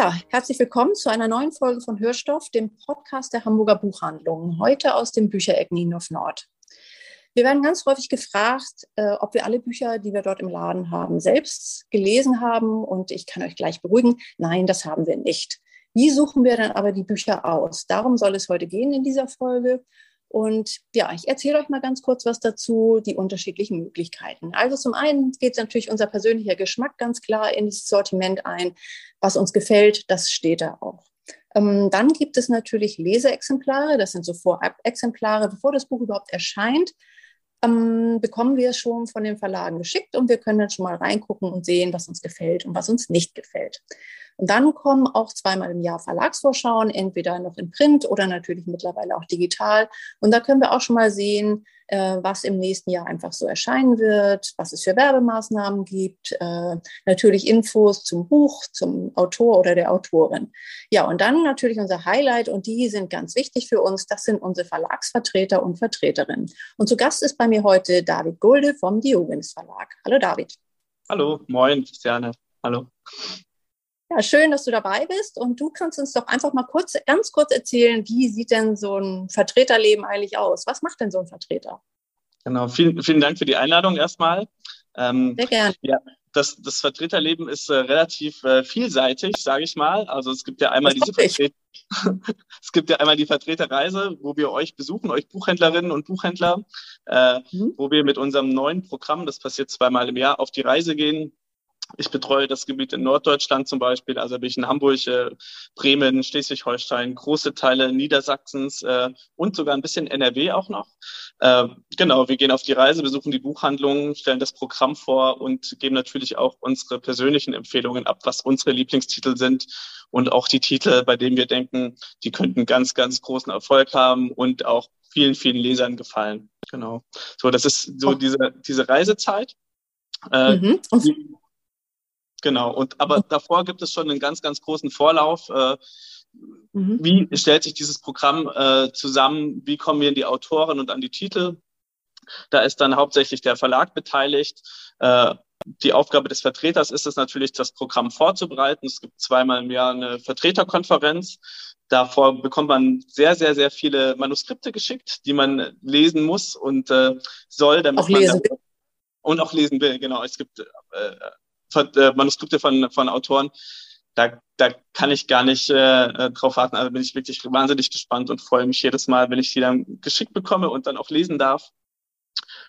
Ja, herzlich willkommen zu einer neuen Folge von Hörstoff, dem Podcast der Hamburger Buchhandlung. Heute aus dem Büchereck Nienhof Nord. Wir werden ganz häufig gefragt, äh, ob wir alle Bücher, die wir dort im Laden haben, selbst gelesen haben. Und ich kann euch gleich beruhigen, nein, das haben wir nicht. Wie suchen wir dann aber die Bücher aus? Darum soll es heute gehen in dieser Folge. Und ja, ich erzähle euch mal ganz kurz was dazu, die unterschiedlichen Möglichkeiten. Also zum einen geht natürlich unser persönlicher Geschmack ganz klar in das Sortiment ein. Was uns gefällt, das steht da auch. Ähm, dann gibt es natürlich Leseexemplare, das sind so Vorab-Exemplare, bevor das Buch überhaupt erscheint, ähm, bekommen wir es schon von den Verlagen geschickt und wir können dann schon mal reingucken und sehen, was uns gefällt und was uns nicht gefällt. Und dann kommen auch zweimal im Jahr Verlagsvorschauen, entweder noch in Print oder natürlich mittlerweile auch digital. Und da können wir auch schon mal sehen, äh, was im nächsten Jahr einfach so erscheinen wird, was es für Werbemaßnahmen gibt, äh, natürlich Infos zum Buch, zum Autor oder der Autorin. Ja, und dann natürlich unser Highlight und die sind ganz wichtig für uns. Das sind unsere Verlagsvertreter und Vertreterinnen. Und zu Gast ist bei mir heute David Gulde vom Diogenes Verlag. Hallo David. Hallo, moin, Christiane. Hallo. Ja, schön, dass du dabei bist. Und du kannst uns doch einfach mal kurz, ganz kurz erzählen, wie sieht denn so ein Vertreterleben eigentlich aus? Was macht denn so ein Vertreter? Genau, vielen, vielen Dank für die Einladung erstmal. Ähm, Sehr gerne. Ja, das, das Vertreterleben ist äh, relativ äh, vielseitig, sage ich mal. Also es gibt ja einmal diese Vertreter es gibt ja einmal die Vertreterreise, wo wir euch besuchen, euch Buchhändlerinnen und Buchhändler, äh, mhm. wo wir mit unserem neuen Programm, das passiert zweimal im Jahr, auf die Reise gehen, ich betreue das Gebiet in Norddeutschland zum Beispiel, also bin ich in Hamburg, äh, Bremen, Schleswig-Holstein, große Teile Niedersachsens äh, und sogar ein bisschen NRW auch noch. Äh, genau, wir gehen auf die Reise, besuchen die Buchhandlungen, stellen das Programm vor und geben natürlich auch unsere persönlichen Empfehlungen ab, was unsere Lieblingstitel sind und auch die Titel, bei denen wir denken, die könnten ganz, ganz großen Erfolg haben und auch vielen, vielen Lesern gefallen. Genau. So, das ist so diese, diese Reisezeit. Äh, mhm. Genau. Und aber davor gibt es schon einen ganz, ganz großen Vorlauf. Äh, mhm. Wie stellt sich dieses Programm äh, zusammen? Wie kommen wir in die Autoren und an die Titel? Da ist dann hauptsächlich der Verlag beteiligt. Äh, die Aufgabe des Vertreters ist es natürlich, das Programm vorzubereiten. Es gibt zweimal im Jahr eine Vertreterkonferenz. Davor bekommt man sehr, sehr, sehr viele Manuskripte geschickt, die man lesen muss und äh, soll, damit auch man lesen will. und auch lesen will. Genau, es gibt äh, äh, Manuskripte von, von Autoren, da, da kann ich gar nicht äh, drauf warten. Also bin ich wirklich wahnsinnig gespannt und freue mich jedes Mal, wenn ich die dann geschickt bekomme und dann auch lesen darf.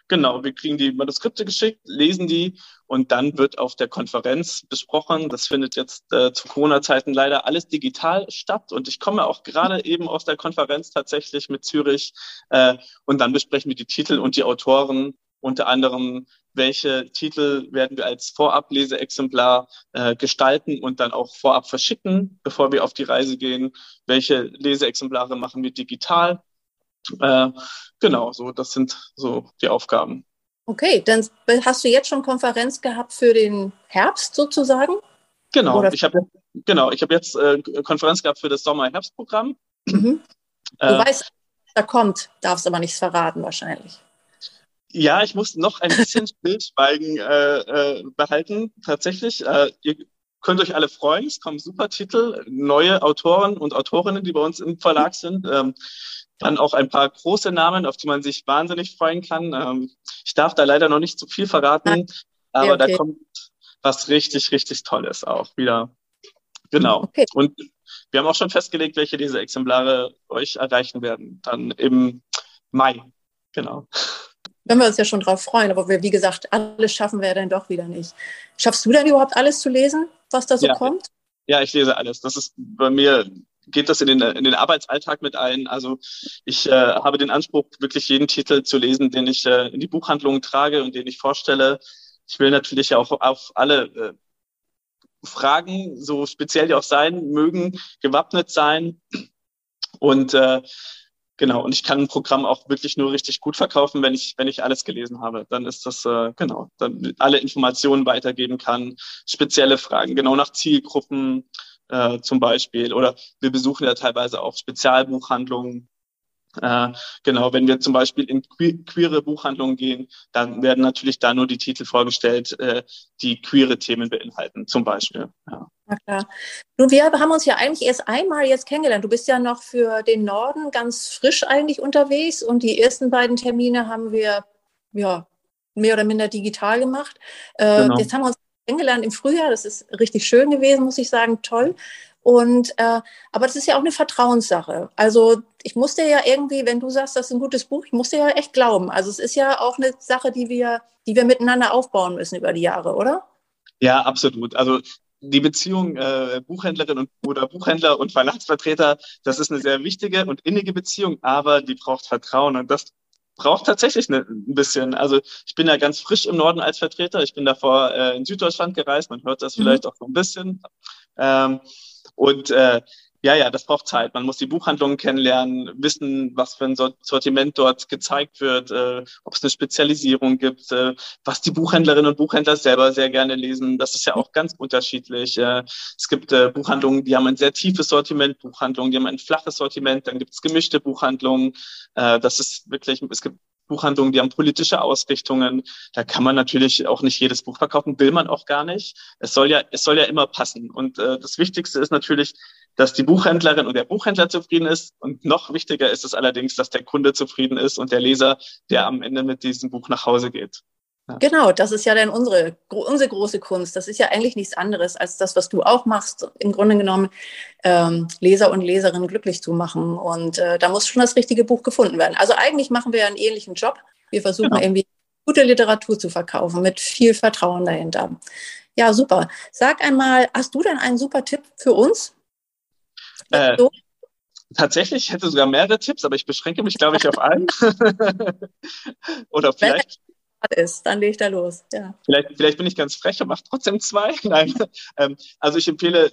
Genau, wir kriegen die Manuskripte geschickt, lesen die und dann wird auf der Konferenz besprochen. Das findet jetzt äh, zu Corona-Zeiten leider alles digital statt und ich komme auch gerade eben aus der Konferenz tatsächlich mit Zürich äh, und dann besprechen wir die Titel und die Autoren, unter anderem welche Titel werden wir als Vorableseexemplar äh, gestalten und dann auch vorab verschicken, bevor wir auf die Reise gehen, welche Leseexemplare machen wir digital. Äh, genau, so das sind so die Aufgaben. Okay, dann hast du jetzt schon Konferenz gehabt für den Herbst sozusagen? Genau, Oder? ich habe genau, ich habe jetzt äh, Konferenz gehabt für das Sommer-Herbst-Programm. Mhm. Du äh, weißt, da kommt, darfst aber nichts verraten wahrscheinlich. Ja, ich muss noch ein bisschen Stillschweigen äh, äh, behalten. Tatsächlich, äh, ihr könnt euch alle freuen. Es kommen super Titel, neue Autoren und Autorinnen, die bei uns im Verlag sind. Ähm, dann auch ein paar große Namen, auf die man sich wahnsinnig freuen kann. Ähm, ich darf da leider noch nicht zu viel verraten, aber okay. da kommt was richtig, richtig Tolles auch wieder. Genau. Okay. Und wir haben auch schon festgelegt, welche diese Exemplare euch erreichen werden. Dann im Mai. Genau können wir uns ja schon drauf freuen. Aber wir, wie gesagt, alles schaffen wir dann doch wieder nicht. Schaffst du denn überhaupt alles zu lesen, was da so ja. kommt? Ja, ich lese alles. Das ist bei mir geht das in den, in den Arbeitsalltag mit ein. Also ich äh, habe den Anspruch, wirklich jeden Titel zu lesen, den ich äh, in die Buchhandlungen trage und den ich vorstelle. Ich will natürlich auch auf alle äh, Fragen, so speziell die auch sein mögen, gewappnet sein. Und äh, genau, und ich kann ein Programm auch wirklich nur richtig gut verkaufen, wenn ich, wenn ich alles gelesen habe. Dann ist das, äh, genau, dann alle Informationen weitergeben kann, spezielle Fragen, genau nach Zielgruppen äh, zum Beispiel. Oder wir besuchen ja teilweise auch Spezialbuchhandlungen, äh, genau, wenn wir zum Beispiel in que queere Buchhandlungen gehen, dann werden natürlich da nur die Titel vorgestellt, äh, die queere Themen beinhalten, zum Beispiel. Ja. Na klar. Nun, wir haben uns ja eigentlich erst einmal jetzt kennengelernt. Du bist ja noch für den Norden ganz frisch eigentlich unterwegs und die ersten beiden Termine haben wir ja mehr oder minder digital gemacht. Äh, genau. Jetzt haben wir uns kennengelernt im Frühjahr. Das ist richtig schön gewesen, muss ich sagen, toll. Und äh, aber das ist ja auch eine Vertrauenssache. Also ich musste ja irgendwie, wenn du sagst, das ist ein gutes Buch, ich musste ja echt glauben. Also es ist ja auch eine Sache, die wir, die wir miteinander aufbauen müssen über die Jahre, oder? Ja, absolut. Also die Beziehung äh, Buchhändlerin und, oder Buchhändler und Verlagsvertreter, das ist eine sehr wichtige und innige Beziehung, aber die braucht Vertrauen und das braucht tatsächlich eine, ein bisschen. Also ich bin ja ganz frisch im Norden als Vertreter. Ich bin davor äh, in Süddeutschland gereist. Man hört das mhm. vielleicht auch so ein bisschen. Ähm, und äh, ja, ja, das braucht Zeit. Man muss die Buchhandlungen kennenlernen, wissen, was für ein Sortiment dort gezeigt wird, äh, ob es eine Spezialisierung gibt, äh, was die Buchhändlerinnen und Buchhändler selber sehr gerne lesen. Das ist ja auch ganz unterschiedlich. Äh, es gibt äh, Buchhandlungen, die haben ein sehr tiefes Sortiment, Buchhandlungen, die haben ein flaches Sortiment, dann gibt es gemischte Buchhandlungen. Äh, das ist wirklich, es gibt Buchhandlungen, die haben politische Ausrichtungen. Da kann man natürlich auch nicht jedes Buch verkaufen, will man auch gar nicht. Es soll ja, es soll ja immer passen. Und äh, das Wichtigste ist natürlich, dass die Buchhändlerin und der Buchhändler zufrieden ist. Und noch wichtiger ist es allerdings, dass der Kunde zufrieden ist und der Leser, der am Ende mit diesem Buch nach Hause geht. Genau, das ist ja dann unsere, unsere große Kunst. Das ist ja eigentlich nichts anderes als das, was du auch machst, im Grunde genommen ähm, Leser und Leserinnen glücklich zu machen. Und äh, da muss schon das richtige Buch gefunden werden. Also eigentlich machen wir einen ähnlichen Job. Wir versuchen genau. irgendwie gute Literatur zu verkaufen mit viel Vertrauen dahinter. Ja, super. Sag einmal, hast du denn einen super Tipp für uns? Äh, tatsächlich hätte sogar mehrere Tipps, aber ich beschränke mich, glaube ich, auf einen. Oder vielleicht ist, dann lege ich da los. Ja. Vielleicht, vielleicht bin ich ganz frech und mache trotzdem zwei. Nein. Ähm, also ich empfehle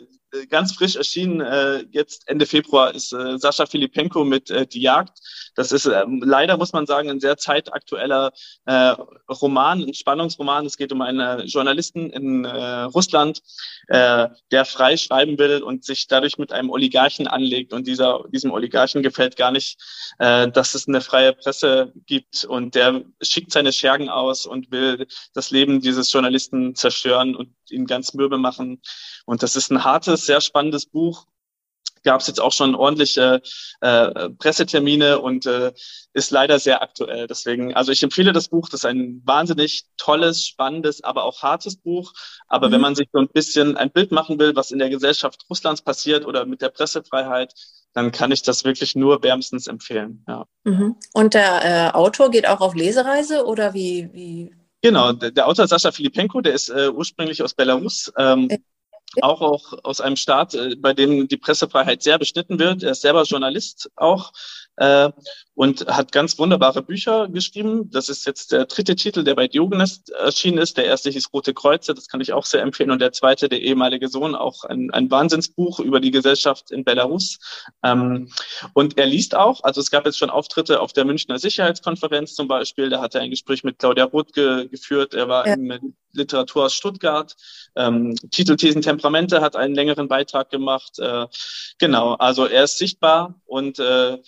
ganz frisch erschienen, äh, jetzt Ende Februar ist äh, Sascha Filipenko mit äh, Die Jagd. Das ist ähm, leider, muss man sagen, ein sehr zeitaktueller äh, Roman, ein Spannungsroman. Es geht um einen Journalisten in äh, Russland, äh, der frei schreiben will und sich dadurch mit einem Oligarchen anlegt. Und dieser, diesem Oligarchen gefällt gar nicht, äh, dass es eine freie Presse gibt. Und der schickt seine Schergen aus und will das Leben dieses Journalisten zerstören und ihn ganz mürbe machen. Und das ist ein hartes, sehr spannendes Buch. Gab es jetzt auch schon ordentliche äh, Pressetermine und äh, ist leider sehr aktuell. Deswegen, also ich empfehle das Buch. Das ist ein wahnsinnig tolles, spannendes, aber auch hartes Buch. Aber mhm. wenn man sich so ein bisschen ein Bild machen will, was in der Gesellschaft Russlands passiert oder mit der Pressefreiheit, dann kann ich das wirklich nur wärmstens empfehlen. Ja. Mhm. Und der äh, Autor geht auch auf Lesereise oder wie? wie? Genau, der, der Autor Sascha Filipenko, der ist äh, ursprünglich aus Belarus. Ähm, auch, auch aus einem Staat, äh, bei dem die Pressefreiheit sehr beschnitten wird. Er ist selber Journalist auch äh, und hat ganz wunderbare Bücher geschrieben. Das ist jetzt der dritte Titel, der bei Diogenes erschienen ist. Der erste hieß Rote Kreuze, das kann ich auch sehr empfehlen. Und der zweite, der ehemalige Sohn, auch ein, ein Wahnsinnsbuch über die Gesellschaft in Belarus. Ähm, und er liest auch, also es gab jetzt schon Auftritte auf der Münchner Sicherheitskonferenz zum Beispiel. Da hat er ein Gespräch mit Claudia Roth ge geführt. Er war ja. im Literatur aus Stuttgart. Ähm, Titelthesen Temperamente hat einen längeren Beitrag gemacht. Äh, genau, also er ist sichtbar und äh,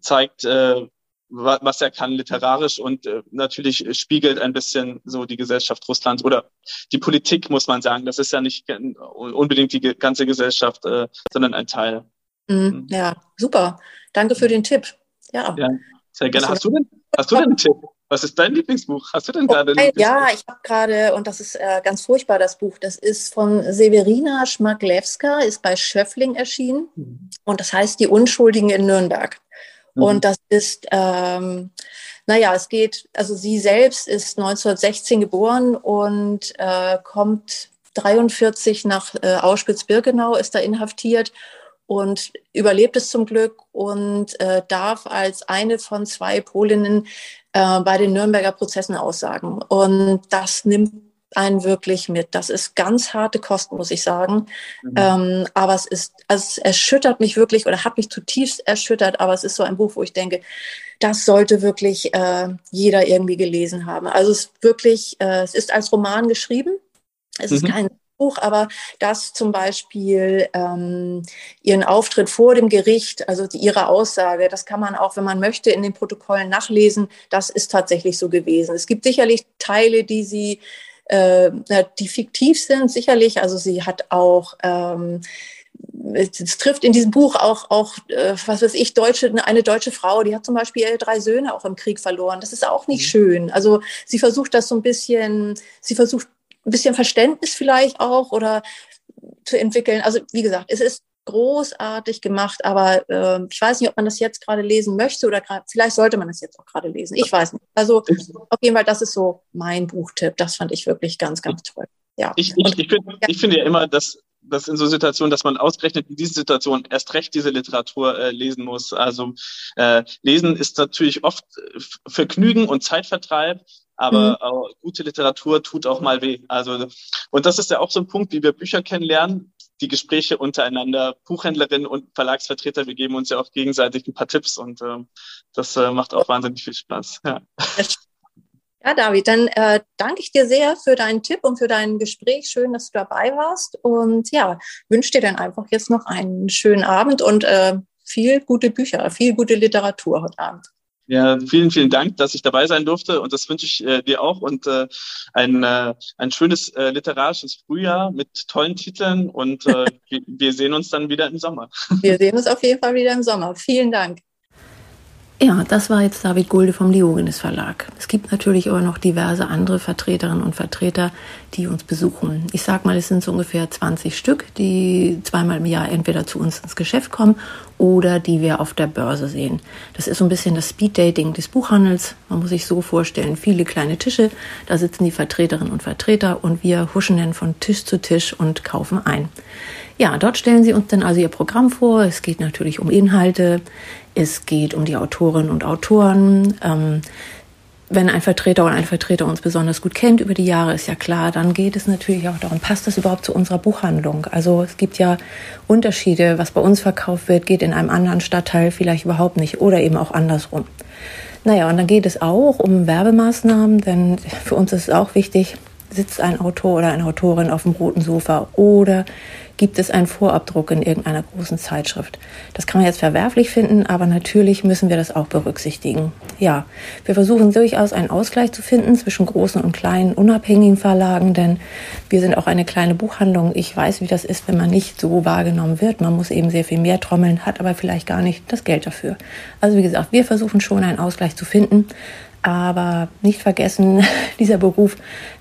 zeigt, äh, was er kann literarisch und äh, natürlich spiegelt ein bisschen so die Gesellschaft Russlands oder die Politik, muss man sagen. Das ist ja nicht unbedingt die ganze Gesellschaft, äh, sondern ein Teil. Mhm, mhm. ja, super. Danke für den Tipp. Ja, ja sehr gerne. Hast du denn, hast du denn einen Tipp? Was ist dein Lieblingsbuch? Hast du denn gerade? Okay, ja, ich habe gerade, und das ist äh, ganz furchtbar, das Buch, das ist von Severina Schmaglewska, ist bei Schöffling erschienen. Mhm. Und das heißt Die Unschuldigen in Nürnberg. Mhm. Und das ist, ähm, naja, es geht, also sie selbst ist 1916 geboren und äh, kommt 43 nach äh, Auschwitz-Birkenau, ist da inhaftiert und überlebt es zum Glück und äh, darf als eine von zwei Polinnen äh, bei den Nürnberger Prozessen aussagen. Und das nimmt einen wirklich mit. Das ist ganz harte Kosten, muss ich sagen. Mhm. Ähm, aber es ist, also es erschüttert mich wirklich oder hat mich zutiefst erschüttert. Aber es ist so ein Buch, wo ich denke, das sollte wirklich äh, jeder irgendwie gelesen haben. Also es ist wirklich, äh, es ist als Roman geschrieben. Es mhm. ist kein Buch, aber dass zum Beispiel ähm, ihren Auftritt vor dem Gericht, also die, ihre Aussage, das kann man auch, wenn man möchte, in den Protokollen nachlesen. Das ist tatsächlich so gewesen. Es gibt sicherlich Teile, die sie, äh, die fiktiv sind, sicherlich. Also sie hat auch ähm, es trifft in diesem Buch auch, auch äh, was weiß ich, deutsche, eine deutsche Frau, die hat zum Beispiel drei Söhne auch im Krieg verloren. Das ist auch nicht mhm. schön. Also sie versucht das so ein bisschen, sie versucht ein bisschen Verständnis vielleicht auch oder zu entwickeln. Also wie gesagt, es ist großartig gemacht, aber äh, ich weiß nicht, ob man das jetzt gerade lesen möchte oder grad, vielleicht sollte man es jetzt auch gerade lesen. Ich weiß nicht. Also auf jeden Fall, das ist so mein Buchtipp. Das fand ich wirklich ganz, ganz toll. Ja. Ich, ich, ich, find, ich finde ja immer, dass dass in so Situationen, dass man ausgerechnet in diesen Situationen erst recht diese Literatur äh, lesen muss. Also äh, Lesen ist natürlich oft äh, Vergnügen und Zeitvertreib, aber mhm. gute Literatur tut auch mal weh. Also und das ist ja auch so ein Punkt, wie wir Bücher kennenlernen. Die Gespräche untereinander, Buchhändlerinnen und Verlagsvertreter, wir geben uns ja auch gegenseitig ein paar Tipps und äh, das äh, macht auch wahnsinnig viel Spaß. Ja. Ja, David, dann äh, danke ich dir sehr für deinen Tipp und für dein Gespräch. Schön, dass du dabei warst. Und ja, wünsche dir dann einfach jetzt noch einen schönen Abend und äh, viel gute Bücher, viel gute Literatur heute Abend. Ja, vielen, vielen Dank, dass ich dabei sein durfte und das wünsche ich äh, dir auch und äh, ein, äh, ein schönes äh, literarisches Frühjahr mit tollen Titeln und äh, wir, wir sehen uns dann wieder im Sommer. Wir sehen uns auf jeden Fall wieder im Sommer. Vielen Dank. Ja, das war jetzt David Gulde vom Diogenes Verlag. Es gibt natürlich aber noch diverse andere Vertreterinnen und Vertreter, die uns besuchen. Ich sag mal, es sind so ungefähr 20 Stück, die zweimal im Jahr entweder zu uns ins Geschäft kommen oder die wir auf der Börse sehen. Das ist so ein bisschen das Speeddating des Buchhandels. Man muss sich so vorstellen, viele kleine Tische, da sitzen die Vertreterinnen und Vertreter und wir huschen dann von Tisch zu Tisch und kaufen ein. Ja, dort stellen sie uns dann also ihr Programm vor. Es geht natürlich um Inhalte, es geht um die Autorinnen und Autoren. Ähm, wenn ein Vertreter oder ein Vertreter uns besonders gut kennt über die Jahre, ist ja klar, dann geht es natürlich auch darum, passt das überhaupt zu unserer Buchhandlung? Also es gibt ja Unterschiede, was bei uns verkauft wird, geht in einem anderen Stadtteil vielleicht überhaupt nicht oder eben auch andersrum. Naja, und dann geht es auch um Werbemaßnahmen, denn für uns ist es auch wichtig, sitzt ein Autor oder eine Autorin auf dem roten Sofa oder gibt es einen Vorabdruck in irgendeiner großen Zeitschrift. Das kann man jetzt verwerflich finden, aber natürlich müssen wir das auch berücksichtigen. Ja, wir versuchen durchaus einen Ausgleich zu finden zwischen großen und kleinen unabhängigen Verlagen, denn wir sind auch eine kleine Buchhandlung. Ich weiß, wie das ist, wenn man nicht so wahrgenommen wird. Man muss eben sehr viel mehr trommeln, hat aber vielleicht gar nicht das Geld dafür. Also wie gesagt, wir versuchen schon einen Ausgleich zu finden. Aber nicht vergessen, dieser Beruf,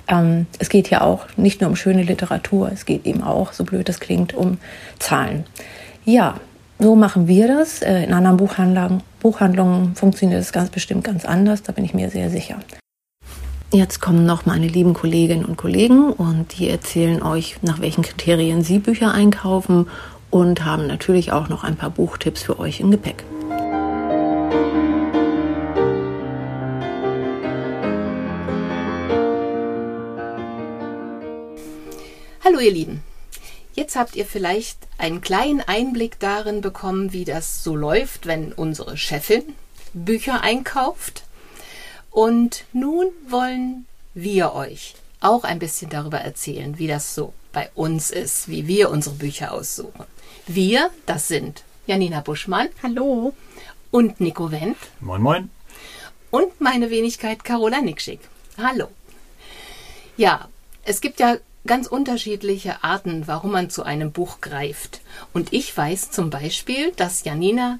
ähm, es geht ja auch nicht nur um schöne Literatur, es geht eben auch, so blöd das klingt, um Zahlen. Ja, so machen wir das. Äh, in anderen Buchhandlungen, Buchhandlungen funktioniert es ganz bestimmt ganz anders, da bin ich mir sehr sicher. Jetzt kommen noch meine lieben Kolleginnen und Kollegen und die erzählen euch, nach welchen Kriterien sie Bücher einkaufen und haben natürlich auch noch ein paar Buchtipps für euch im Gepäck. Hallo ihr Lieben. Jetzt habt ihr vielleicht einen kleinen Einblick darin bekommen, wie das so läuft, wenn unsere Chefin Bücher einkauft. Und nun wollen wir euch auch ein bisschen darüber erzählen, wie das so bei uns ist, wie wir unsere Bücher aussuchen. Wir, das sind Janina Buschmann. Hallo. Und Nico Wendt. Moin, moin. Und meine Wenigkeit Carola Nickschick. Hallo. Ja, es gibt ja ganz unterschiedliche Arten, warum man zu einem Buch greift. Und ich weiß zum Beispiel, dass Janina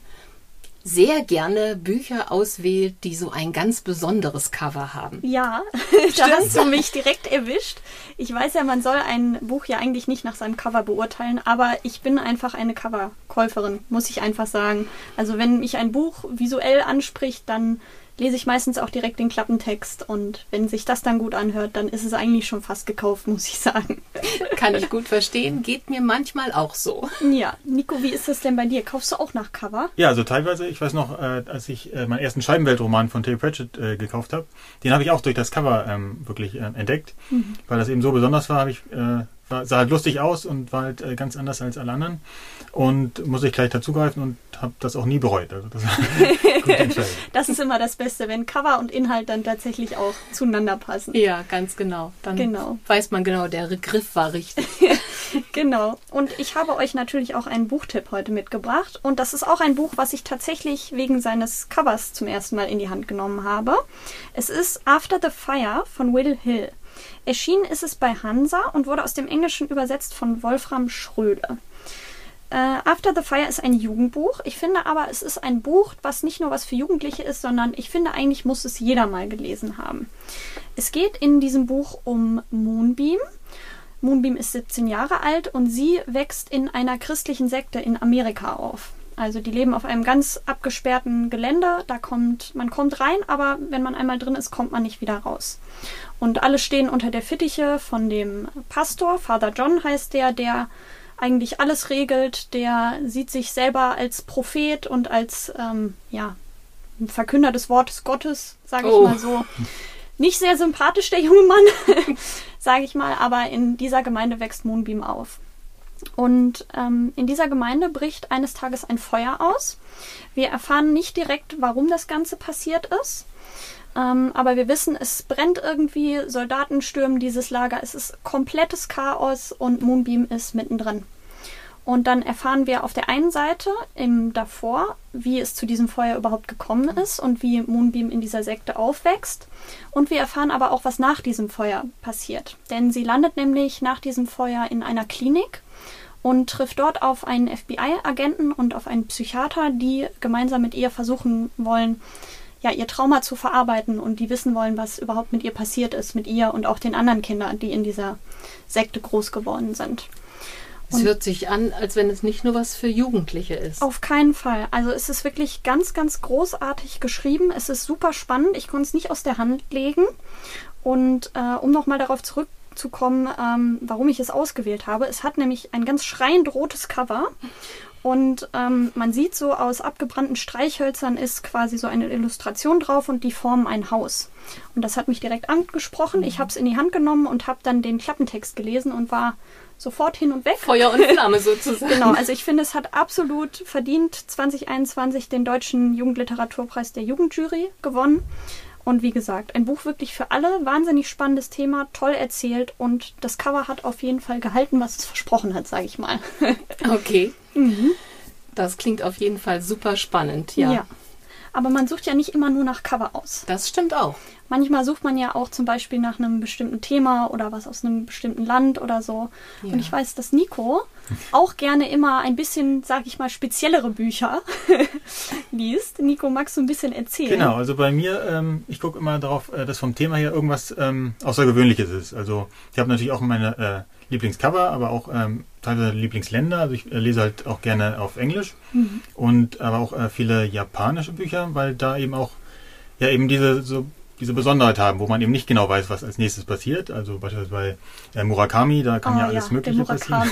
sehr gerne Bücher auswählt, die so ein ganz besonderes Cover haben. Ja, da hast du mich direkt erwischt. Ich weiß ja, man soll ein Buch ja eigentlich nicht nach seinem Cover beurteilen, aber ich bin einfach eine Coverkäuferin, muss ich einfach sagen. Also wenn mich ein Buch visuell anspricht, dann lese ich meistens auch direkt den Klappentext und wenn sich das dann gut anhört, dann ist es eigentlich schon fast gekauft, muss ich sagen. Kann ich gut verstehen, geht mir manchmal auch so. Ja, Nico, wie ist das denn bei dir? Kaufst du auch nach Cover? Ja, also teilweise, ich weiß noch, äh, als ich äh, meinen ersten Scheibenweltroman von Terry Pratchett äh, gekauft habe, den habe ich auch durch das Cover ähm, wirklich äh, entdeckt, mhm. weil das eben so besonders war, habe ich äh, war, sah halt lustig aus und war halt äh, ganz anders als alle anderen. Und muss ich gleich dazugreifen und habe das auch nie bereut. Also das, das ist immer das Beste, wenn Cover und Inhalt dann tatsächlich auch zueinander passen. Ja, ganz genau. Dann genau. weiß man genau, der Griff war richtig. genau. Und ich habe euch natürlich auch einen Buchtipp heute mitgebracht. Und das ist auch ein Buch, was ich tatsächlich wegen seines Covers zum ersten Mal in die Hand genommen habe. Es ist After the Fire von Will Hill. Erschienen ist es bei Hansa und wurde aus dem Englischen übersetzt von Wolfram Schröde. Äh, After the Fire ist ein Jugendbuch. Ich finde aber, es ist ein Buch, was nicht nur was für Jugendliche ist, sondern ich finde, eigentlich muss es jeder mal gelesen haben. Es geht in diesem Buch um Moonbeam. Moonbeam ist 17 Jahre alt und sie wächst in einer christlichen Sekte in Amerika auf. Also die leben auf einem ganz abgesperrten Gelände. Da kommt, man kommt rein, aber wenn man einmal drin ist, kommt man nicht wieder raus. Und alle stehen unter der Fittiche von dem Pastor, Father John heißt der, der eigentlich alles regelt, der sieht sich selber als Prophet und als ähm, ja, Verkünder des Wortes Gottes, sage ich oh. mal so. Nicht sehr sympathisch, der junge Mann, sage ich mal, aber in dieser Gemeinde wächst Moonbeam auf. Und ähm, in dieser Gemeinde bricht eines Tages ein Feuer aus. Wir erfahren nicht direkt, warum das Ganze passiert ist. Ähm, aber wir wissen, es brennt irgendwie, Soldaten stürmen dieses Lager, es ist komplettes Chaos und Moonbeam ist mittendrin. Und dann erfahren wir auf der einen Seite im davor, wie es zu diesem Feuer überhaupt gekommen ist und wie Moonbeam in dieser Sekte aufwächst. Und wir erfahren aber auch, was nach diesem Feuer passiert. Denn sie landet nämlich nach diesem Feuer in einer Klinik und trifft dort auf einen FBI-Agenten und auf einen Psychiater, die gemeinsam mit ihr versuchen wollen, ja, ihr Trauma zu verarbeiten und die wissen wollen, was überhaupt mit ihr passiert ist, mit ihr und auch den anderen Kindern, die in dieser Sekte groß geworden sind. Es hört sich an, als wenn es nicht nur was für Jugendliche ist. Auf keinen Fall. Also es ist wirklich ganz, ganz großartig geschrieben. Es ist super spannend. Ich konnte es nicht aus der Hand legen. Und äh, um nochmal darauf zurück zu kommen, ähm, warum ich es ausgewählt habe. Es hat nämlich ein ganz schreiend rotes Cover. Und ähm, man sieht so aus abgebrannten Streichhölzern ist quasi so eine Illustration drauf und die formen ein Haus. Und das hat mich direkt angesprochen. Ich habe es in die Hand genommen und habe dann den Klappentext gelesen und war sofort hin und weg. Feuer und Flamme sozusagen. genau, also ich finde, es hat absolut verdient 2021 den Deutschen Jugendliteraturpreis der Jugendjury gewonnen. Und wie gesagt, ein Buch wirklich für alle, wahnsinnig spannendes Thema, toll erzählt und das Cover hat auf jeden Fall gehalten, was es versprochen hat, sage ich mal. okay. Mhm. Das klingt auf jeden Fall super spannend, ja. ja. Aber man sucht ja nicht immer nur nach Cover aus. Das stimmt auch. Manchmal sucht man ja auch zum Beispiel nach einem bestimmten Thema oder was aus einem bestimmten Land oder so. Ja. Und ich weiß, dass Nico auch gerne immer ein bisschen, sag ich mal, speziellere Bücher liest. Nico, magst du ein bisschen erzählen? Genau, also bei mir, ähm, ich gucke immer darauf, äh, dass vom Thema her irgendwas ähm, Außergewöhnliches ist. Also ich habe natürlich auch meine äh, Lieblingscover, aber auch ähm, teilweise Lieblingsländer. Also ich äh, lese halt auch gerne auf Englisch mhm. und aber auch äh, viele japanische Bücher, weil da eben auch ja eben diese so diese Besonderheit haben, wo man eben nicht genau weiß, was als nächstes passiert. Also beispielsweise bei äh, Murakami, da kann oh, ja alles ja, Mögliche passieren.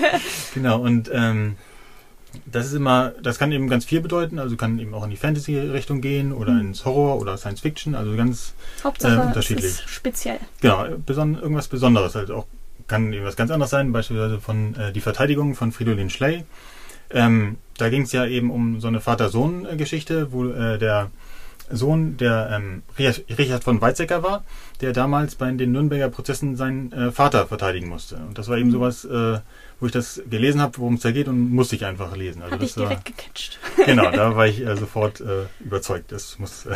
genau, und ähm, das ist immer, das kann eben ganz viel bedeuten, also kann eben auch in die Fantasy-Richtung gehen oder mhm. ins Horror oder Science Fiction, also ganz Hauptsache, äh, unterschiedlich. Speziell. Genau, beson irgendwas Besonderes, halt auch kann eben was ganz anderes sein, beispielsweise von äh, Die Verteidigung von Fridolin Schley. Ähm, da ging es ja eben um so eine Vater-Sohn-Geschichte, wo äh, der Sohn der ähm, Richard von Weizsäcker war, der damals bei den Nürnberger Prozessen seinen äh, Vater verteidigen musste. Und das war eben mhm. sowas, äh, wo ich das gelesen habe, worum es da geht und musste ich einfach lesen. Also Hat das dich direkt gecatcht. Genau, da war ich äh, sofort äh, überzeugt. Das muss äh,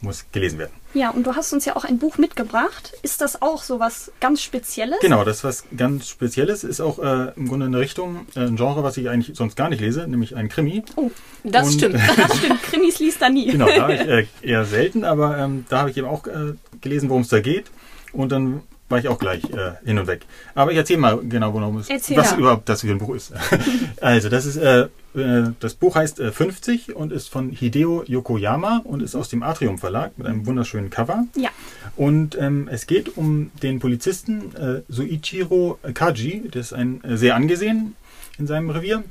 muss gelesen werden. Ja, und du hast uns ja auch ein Buch mitgebracht. Ist das auch so was ganz Spezielles? Genau, das ist was ganz Spezielles. Ist auch äh, im Grunde eine Richtung, äh, ein Genre, was ich eigentlich sonst gar nicht lese, nämlich ein Krimi. Oh, das und, stimmt. das stimmt. Krimis liest er nie. Genau, da habe ich äh, eher selten, aber ähm, da habe ich eben auch äh, gelesen, worum es da geht. Und dann war ich auch gleich äh, hin und weg. Aber ich erzähle mal genau, worum es Erzähl, was ja. überhaupt das für ein Buch ist. also, das ist äh, äh, das Buch heißt äh, 50 und ist von Hideo Yokoyama und ist aus dem Atrium Verlag mit einem wunderschönen Cover. Ja. Und ähm, es geht um den Polizisten äh, Soichiro Kaji, der ist ein äh, sehr angesehen in seinem Revier.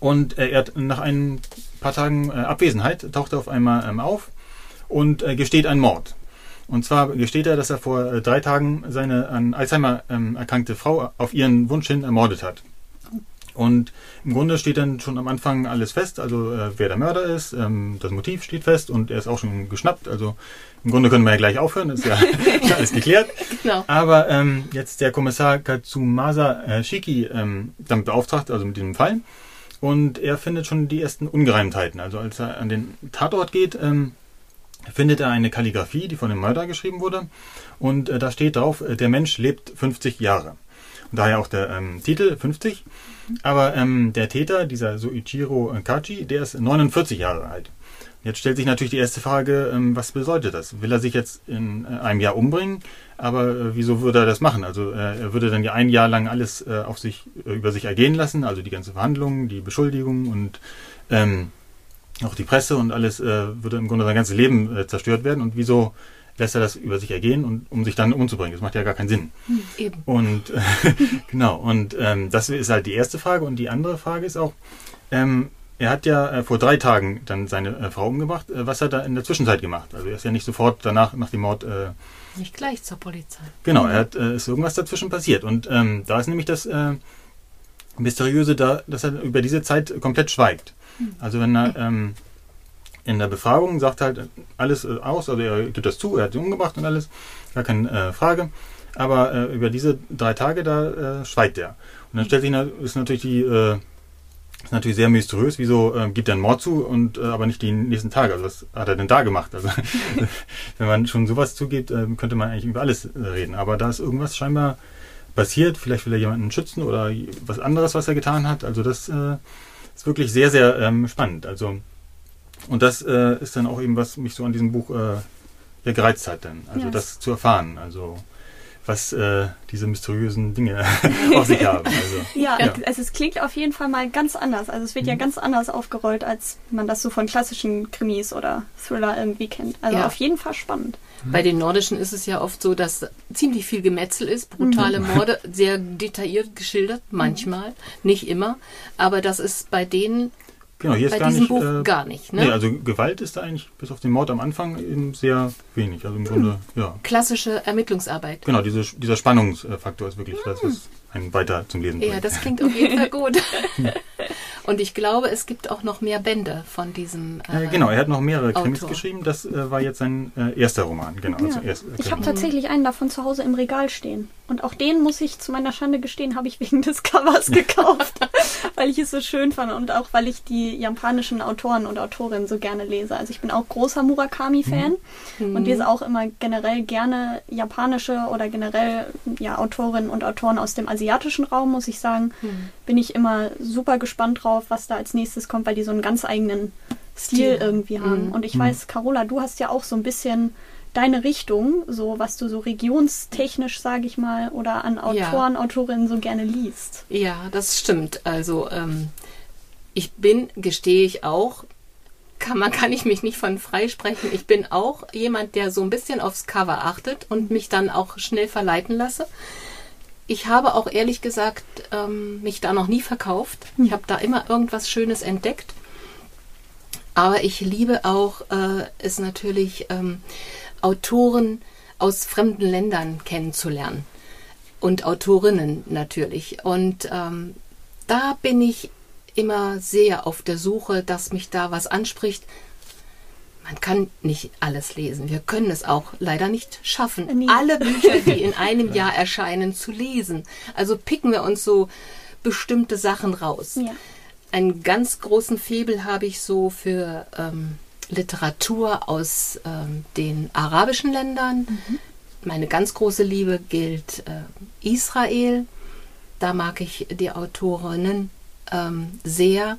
Und äh, er hat nach ein paar Tagen Abwesenheit taucht er auf einmal ähm, auf und gesteht einen Mord. Und zwar gesteht er, dass er vor äh, drei Tagen seine an Alzheimer ähm, erkrankte Frau auf ihren Wunsch hin ermordet hat. Und im Grunde steht dann schon am Anfang alles fest, also äh, wer der Mörder ist, ähm, das Motiv steht fest und er ist auch schon geschnappt. Also im Grunde können wir ja gleich aufhören, ist ja alles geklärt. Genau. Aber ähm, jetzt der Kommissar Katsumasa äh, Shiki ähm, damit beauftragt, also mit diesem Fall. Und er findet schon die ersten Ungereimtheiten. Also als er an den Tatort geht, ähm, findet er eine Kalligraphie, die von dem Mörder geschrieben wurde. Und äh, da steht drauf, äh, der Mensch lebt 50 Jahre. Und daher auch der ähm, Titel 50. Aber ähm, der Täter, dieser Soichiro Kaji, der ist 49 Jahre alt. Jetzt stellt sich natürlich die erste Frage, ähm, was bedeutet das? Will er sich jetzt in äh, einem Jahr umbringen? Aber äh, wieso würde er das machen? Also äh, er würde dann ja ein Jahr lang alles äh, auf sich über sich ergehen lassen, also die ganze Verhandlung, die Beschuldigung und ähm, auch die Presse und alles äh, würde im Grunde sein ganzes Leben äh, zerstört werden. Und wieso lässt er das über sich ergehen und um sich dann umzubringen? Das macht ja gar keinen Sinn. Eben. Und äh, genau, und ähm, das ist halt die erste Frage. Und die andere Frage ist auch, ähm, er hat ja äh, vor drei Tagen dann seine äh, Frau umgebracht. Äh, was hat er in der Zwischenzeit gemacht? Also er ist ja nicht sofort danach, nach dem Mord, äh, Nicht gleich zur Polizei. genau, er hat, äh, ist irgendwas dazwischen passiert. Und ähm, da ist nämlich das äh, Mysteriöse, da, dass er über diese Zeit komplett schweigt. Also wenn er ähm, in der Befragung sagt halt alles äh, aus, also er gibt das zu, er hat sie umgebracht und alles, gar keine äh, Frage. Aber äh, über diese drei Tage da äh, schweigt er. Und dann stellt sich ist natürlich die äh, ist natürlich sehr mysteriös, wieso äh, gibt er einen Mord zu und äh, aber nicht die nächsten Tage. Also was hat er denn da gemacht? Also wenn man schon sowas zugibt, äh, könnte man eigentlich über alles reden. Aber da ist irgendwas scheinbar passiert. Vielleicht will er jemanden schützen oder was anderes, was er getan hat. Also das ist wirklich sehr, sehr ähm, spannend. Also und das äh, ist dann auch eben, was mich so an diesem Buch äh, ja, gereizt hat dann. Also Ja. das zu erfahren. Also was äh, diese mysteriösen Dinge auf sich haben. Also, Ja, Ja. also es klingt auf jeden Fall mal ganz anders. Also es wird Mhm. ja ganz anders aufgerollt, als man das so von klassischen Krimis oder Thriller irgendwie kennt. Also Ja. auf jeden Fall spannend. Bei den Nordischen ist es ja oft so, dass ziemlich viel Gemetzel ist, brutale Morde, sehr detailliert geschildert, manchmal, nicht immer. Aber das ist bei denen, genau, hier ist bei gar diesem nicht. Buch äh, gar nicht. Ne? Nee, also Gewalt ist da eigentlich bis auf den Mord am Anfang eben sehr wenig. Also im Grunde, ja. Klassische Ermittlungsarbeit. Genau, diese, dieser Spannungsfaktor ist wirklich das, was einen weiter zum Lesen bringt. Ja, das klingt auf jeden Fall gut. Und ich glaube, es gibt auch noch mehr Bände von diesem. Äh, genau, er hat noch mehrere Krimis Autor. geschrieben. Das äh, war jetzt sein äh, erster Roman. Genau, Ja. also erst, Ich habe tatsächlich einen davon zu Hause im Regal stehen. Und auch den muss ich zu meiner Schande gestehen, habe ich wegen des Covers gekauft, weil ich es so schön fand und auch weil ich die japanischen Autoren und Autorinnen so gerne lese. Also ich bin auch großer Murakami-Fan und lese auch immer generell gerne japanische oder generell ja, Autorinnen und Autoren aus dem asiatischen Raum, muss ich sagen. Bin ich immer super gespannt drauf, was da als nächstes kommt, weil die so einen ganz eigenen Stil Stil. irgendwie haben. Mhm. Und ich weiß, Carola, du hast ja auch so ein bisschen deine Richtung, so was du so regionstechnisch, sage ich mal, oder an Ja. Autoren, Autorinnen so gerne liest. Ja, das stimmt. Also ähm, ich bin, gestehe ich auch, kann, man kann ich mich nicht von freisprechen. Ich bin auch jemand, der so ein bisschen aufs Cover achtet und mich dann auch schnell verleiten lasse. Ich habe auch ehrlich gesagt ähm, mich da noch nie verkauft. Ich habe da immer irgendwas Schönes entdeckt. Aber ich liebe auch äh, es natürlich, ähm, Autoren aus fremden Ländern kennenzulernen und Autorinnen natürlich. Und ähm, da bin ich immer sehr auf der Suche, dass mich da was anspricht. Man kann nicht alles lesen. Wir können es auch leider nicht schaffen, Nee. alle Bücher, die in einem Jahr erscheinen, zu lesen. Also picken wir uns so bestimmte Sachen raus. Ja. Einen ganz großen Febel habe ich so für ähm, Literatur aus ähm, den arabischen Ländern. Meine ganz große Liebe gilt äh, Israel. Da mag ich die Autorinnen ähm, sehr.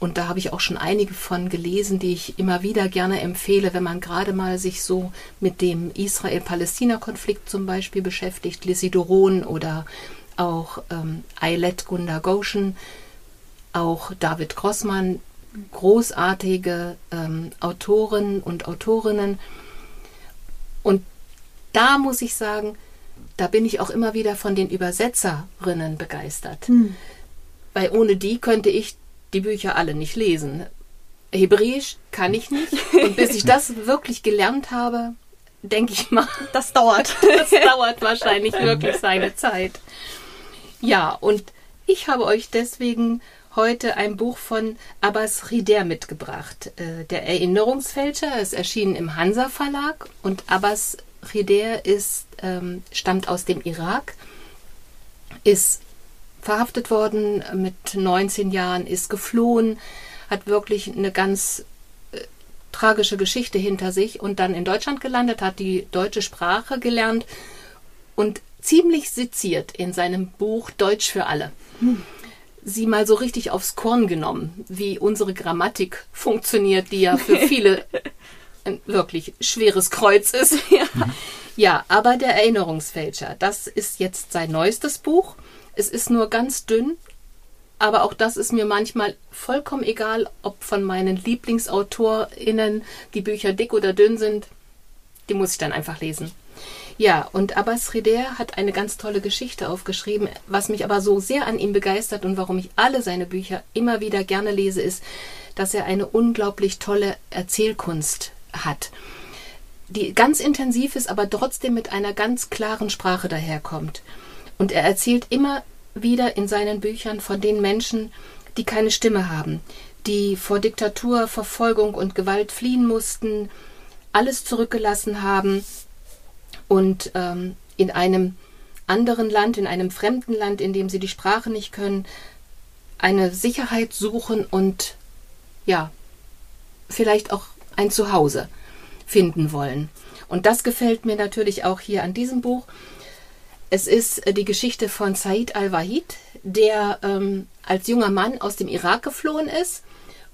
Und da habe ich auch schon einige von gelesen, die ich immer wieder gerne empfehle, wenn man gerade mal sich so mit dem Israel-Palästina-Konflikt zum Beispiel beschäftigt. Lizzie Doron oder auch ähm, Eilet Gunda Goshen, auch David Grossmann, großartige ähm, Autoren und Autorinnen. Und da muss ich sagen, da bin ich auch immer wieder von den Übersetzerinnen begeistert. Hm. Weil ohne die könnte ich die Bücher alle nicht lesen. Hebräisch kann ich nicht. Und bis ich das wirklich gelernt habe, denke ich mal, das dauert. das dauert wahrscheinlich wirklich seine Zeit. Ja, und ich habe euch deswegen heute ein Buch von Abbas Rider mitgebracht. Äh, der Erinnerungsfälscher ist erschienen im Hansa Verlag und Abbas Rider ist, ähm, stammt aus dem Irak, ist verhaftet worden mit 19 Jahren, ist geflohen, hat wirklich eine ganz äh, tragische Geschichte hinter sich und dann in Deutschland gelandet, hat die deutsche Sprache gelernt und ziemlich seziert in seinem Buch Deutsch für alle. Hm. Sie mal so richtig aufs Korn genommen, wie unsere Grammatik funktioniert, die ja für viele ein wirklich schweres Kreuz ist. ja. ja, aber der Erinnerungsfälscher, das ist jetzt sein neuestes Buch. Es ist nur ganz dünn, aber auch das ist mir manchmal vollkommen egal, ob von meinen LieblingsautorInnen die Bücher dick oder dünn sind. Die muss ich dann einfach lesen. Ja, und Abbas Rider hat eine ganz tolle Geschichte aufgeschrieben. Was mich aber so sehr an ihm begeistert und warum ich alle seine Bücher immer wieder gerne lese, ist, dass er eine unglaublich tolle Erzählkunst hat, die ganz intensiv ist, aber trotzdem mit einer ganz klaren Sprache daherkommt. Und er erzählt immer wieder in seinen Büchern von den Menschen, die keine Stimme haben, die vor Diktatur, Verfolgung und Gewalt fliehen mussten, alles zurückgelassen haben und ähm, in einem anderen Land, in einem fremden Land, in dem sie die Sprache nicht können, eine Sicherheit suchen und ja, vielleicht auch ein Zuhause finden wollen. Und das gefällt mir natürlich auch hier an diesem Buch. Es ist äh, die Geschichte von Said al-Wahid, der ähm, als junger Mann aus dem Irak geflohen ist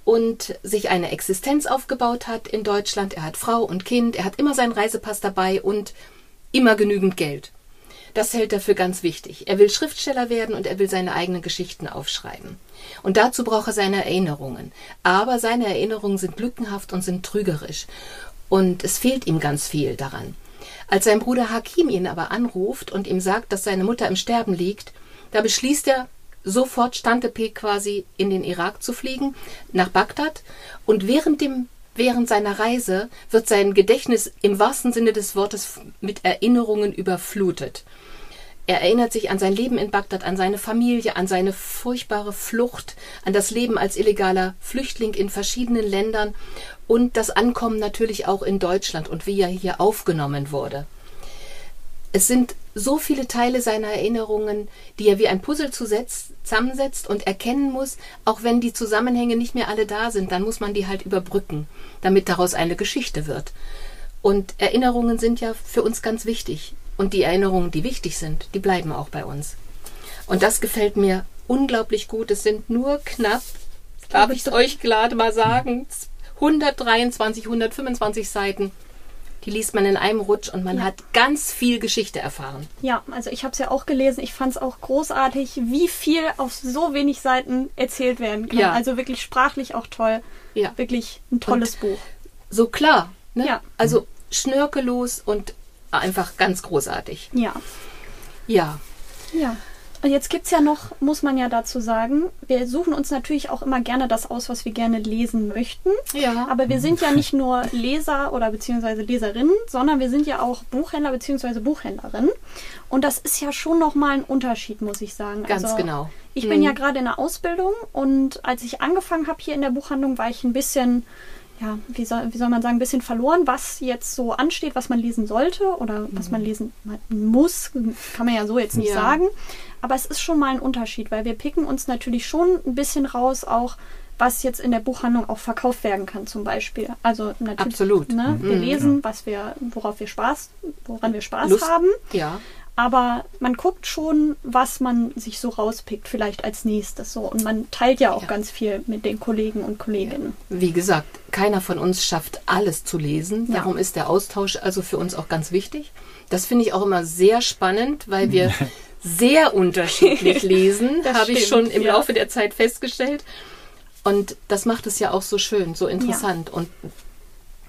und sich eine Existenz aufgebaut hat in Deutschland. Er hat Frau und Kind, er hat immer seinen Reisepass dabei und immer genügend Geld. Das hält er für ganz wichtig. Er will Schriftsteller werden und er will seine eigenen Geschichten aufschreiben. Und dazu braucht er seine Erinnerungen. Aber seine Erinnerungen sind lückenhaft und sind trügerisch. Und es fehlt ihm ganz viel daran. Als sein Bruder Hakim ihn aber anruft und ihm sagt, dass seine Mutter im Sterben liegt, da beschließt er, sofort Stantepee quasi in den Irak zu fliegen, nach Bagdad. Und während dem Während seiner Reise wird sein Gedächtnis im wahrsten Sinne des Wortes mit Erinnerungen überflutet. Er erinnert sich an sein Leben in Bagdad, an seine Familie, an seine furchtbare Flucht, an das Leben als illegaler Flüchtling in verschiedenen Ländern und das Ankommen natürlich auch in Deutschland und wie er hier aufgenommen wurde. Es sind so viele Teile seiner Erinnerungen, die er wie ein Puzzle zusammensetzt und erkennen muss, auch wenn die Zusammenhänge nicht mehr alle da sind, dann muss man die halt überbrücken, damit daraus eine Geschichte wird. Und Erinnerungen sind ja für uns ganz wichtig. Und die Erinnerungen, die wichtig sind, die bleiben auch bei uns. Und das gefällt mir unglaublich gut. Es sind nur knapp, darf ich es euch gerade mal sagen, 123, 125 Seiten die liest man in einem Rutsch und man ja. hat ganz viel Geschichte erfahren. Ja, also ich habe es ja auch gelesen. Ich fand es auch großartig, wie viel auf so wenig Seiten erzählt werden kann. Ja. Also wirklich sprachlich auch toll. Ja. Wirklich ein tolles und Buch. So klar. Ne? Ja. Also schnörkellos und einfach ganz großartig. Ja. Ja. Ja. Und jetzt gibt es ja noch, muss man ja dazu sagen, wir suchen uns natürlich auch immer gerne das aus, was wir gerne lesen möchten. Ja. Aber wir sind ja nicht nur Leser oder beziehungsweise Leserinnen, sondern wir sind ja auch Buchhändler beziehungsweise Buchhändlerin. Und das ist ja schon nochmal ein Unterschied, muss ich sagen. Ganz also, genau. Ich bin ja mhm. gerade in der Ausbildung und als ich angefangen habe hier in der Buchhandlung, war ich ein bisschen ja, wie soll, wie soll man sagen, ein bisschen verloren, was jetzt so ansteht, was man lesen sollte oder was mhm. man lesen muss, kann man ja so jetzt nicht ja. sagen. Aber es ist schon mal ein Unterschied, weil wir picken uns natürlich schon ein bisschen raus, auch was jetzt in der Buchhandlung auch verkauft werden kann, zum Beispiel. Also natürlich, Absolut. Ne, wir mhm. lesen, was wir, worauf wir Spaß, woran wir Spaß Lust. haben. Ja. Aber man guckt schon, was man sich so rauspickt, vielleicht als nächstes so. Und man teilt ja auch ja. ganz viel mit den Kollegen und Kolleginnen. Wie gesagt, keiner von uns schafft alles zu lesen. Darum ja. ist der Austausch also für uns auch ganz wichtig. Das finde ich auch immer sehr spannend, weil wir sehr unterschiedlich lesen, habe ich schon im ja. Laufe der Zeit festgestellt. Und das macht es ja auch so schön, so interessant. Ja. Und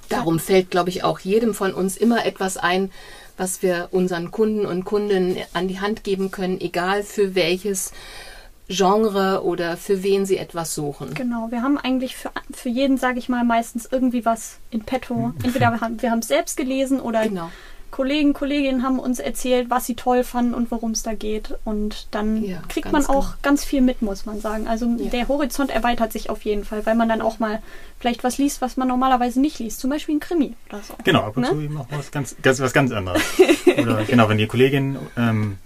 darum fällt, glaube ich, auch jedem von uns immer etwas ein, was wir unseren Kunden und Kundinnen an die Hand geben können, egal für welches Genre oder für wen sie etwas suchen. Genau, wir haben eigentlich für, für jeden, sage ich mal, meistens irgendwie was in petto. Mhm. Entweder wir haben wir es selbst gelesen oder genau. Kollegen, Kolleginnen haben uns erzählt, was sie toll fanden und worum es da geht. Und dann ja, kriegt man auch genau. ganz viel mit, muss man sagen. Also ja. der Horizont erweitert sich auf jeden Fall, weil man dann auch mal vielleicht was liest, was man normalerweise nicht liest. Zum Beispiel ein Krimi oder so. Genau, ab und ne? zu eben auch was ganz, ganz, was ganz anderes. oder genau, wenn die Kollegin ähm,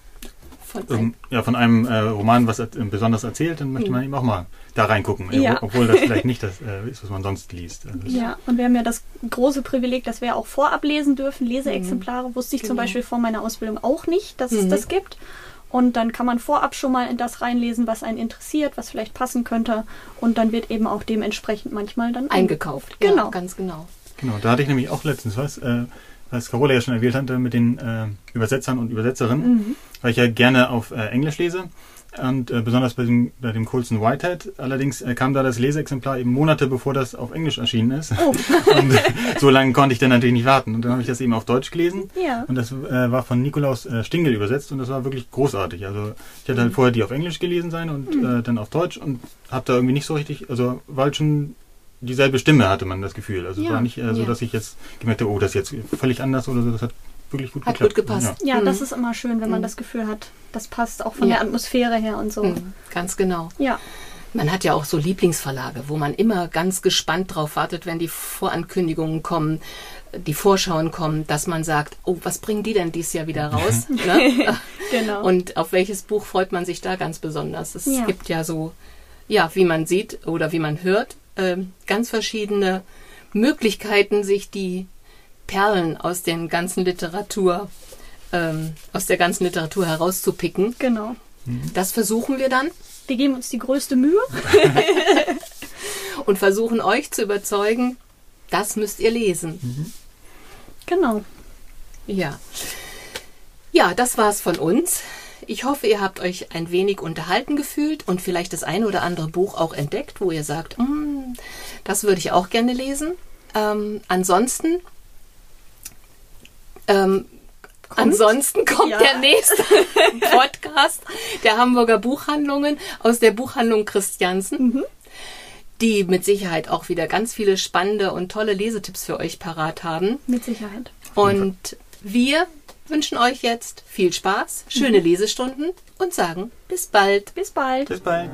von, ja, von einem äh, Roman was äh, besonders erzählt, dann möchte man mhm. eben auch mal da reingucken, ja. obwohl das vielleicht nicht das äh, ist, was man sonst liest. Also ja, und wir haben ja das große Privileg, dass wir auch vorab lesen dürfen. Leseexemplare mhm. wusste ich genau. zum Beispiel vor meiner Ausbildung auch nicht, dass mhm. es das gibt. Und dann kann man vorab schon mal in das reinlesen, was einen interessiert, was vielleicht passen könnte. Und dann wird eben auch dementsprechend manchmal dann eingekauft. Genau. Ja, ganz genau. Genau, da hatte ich nämlich auch letztens was. Äh, was Carola ja schon erwähnt hatte, mit den äh, Übersetzern und Übersetzerinnen, mhm. weil ich ja gerne auf äh, Englisch lese. Und äh, besonders bei dem, bei dem Colson Whitehead. Allerdings äh, kam da das Leseexemplar eben Monate bevor das auf Englisch erschienen ist. Oh. und äh, so lange konnte ich dann natürlich nicht warten. Und dann habe ich das eben auf Deutsch gelesen. Ja. Und das äh, war von Nikolaus äh, Stingel übersetzt und das war wirklich großartig. Also ich hatte halt mhm. vorher die auf Englisch gelesen sein und mhm. äh, dann auf Deutsch und habe da irgendwie nicht so richtig, also war halt schon dieselbe Stimme hatte man das Gefühl. Also ja. es war nicht äh, so, ja. dass ich jetzt gemerkt habe, oh, das ist jetzt völlig anders oder so. Das hat wirklich gut hat geklappt. gut gepasst. Ja, mhm. das ist immer schön, wenn man mhm. das Gefühl hat, das passt auch von der Atmosphäre her und so. Mhm. Ganz genau. Ja. Man hat ja auch so Lieblingsverlage, wo man immer ganz gespannt drauf wartet, wenn die Vorankündigungen kommen, die Vorschauen kommen, dass man sagt, oh, was bringen die denn dieses Jahr wieder raus? ne? genau. Und auf welches Buch freut man sich da ganz besonders? Es ja. gibt ja so, ja, wie man sieht oder wie man hört, äh, ganz verschiedene Möglichkeiten, sich die Perlen aus den ganzen Literatur, ähm, aus der ganzen Literatur herauszupicken. Genau. Das versuchen wir dann. Wir geben uns die größte Mühe. und versuchen euch zu überzeugen, das müsst ihr lesen. Mhm. Genau. Ja. Ja, das war's von uns. Ich hoffe, ihr habt euch ein wenig unterhalten gefühlt und vielleicht das eine oder andere Buch auch entdeckt, wo ihr sagt, mm, das würde ich auch gerne lesen. Ähm, ansonsten, ähm, ansonsten kommt ja. der nächste Podcast der Hamburger Buchhandlungen aus der Buchhandlung Christiansen. Mhm die mit Sicherheit auch wieder ganz viele spannende und tolle Lesetipps für euch parat haben. Mit Sicherheit. Und wir wünschen euch jetzt viel Spaß, schöne. Lesestunden und sagen bis bald. Bis bald. Bis bald.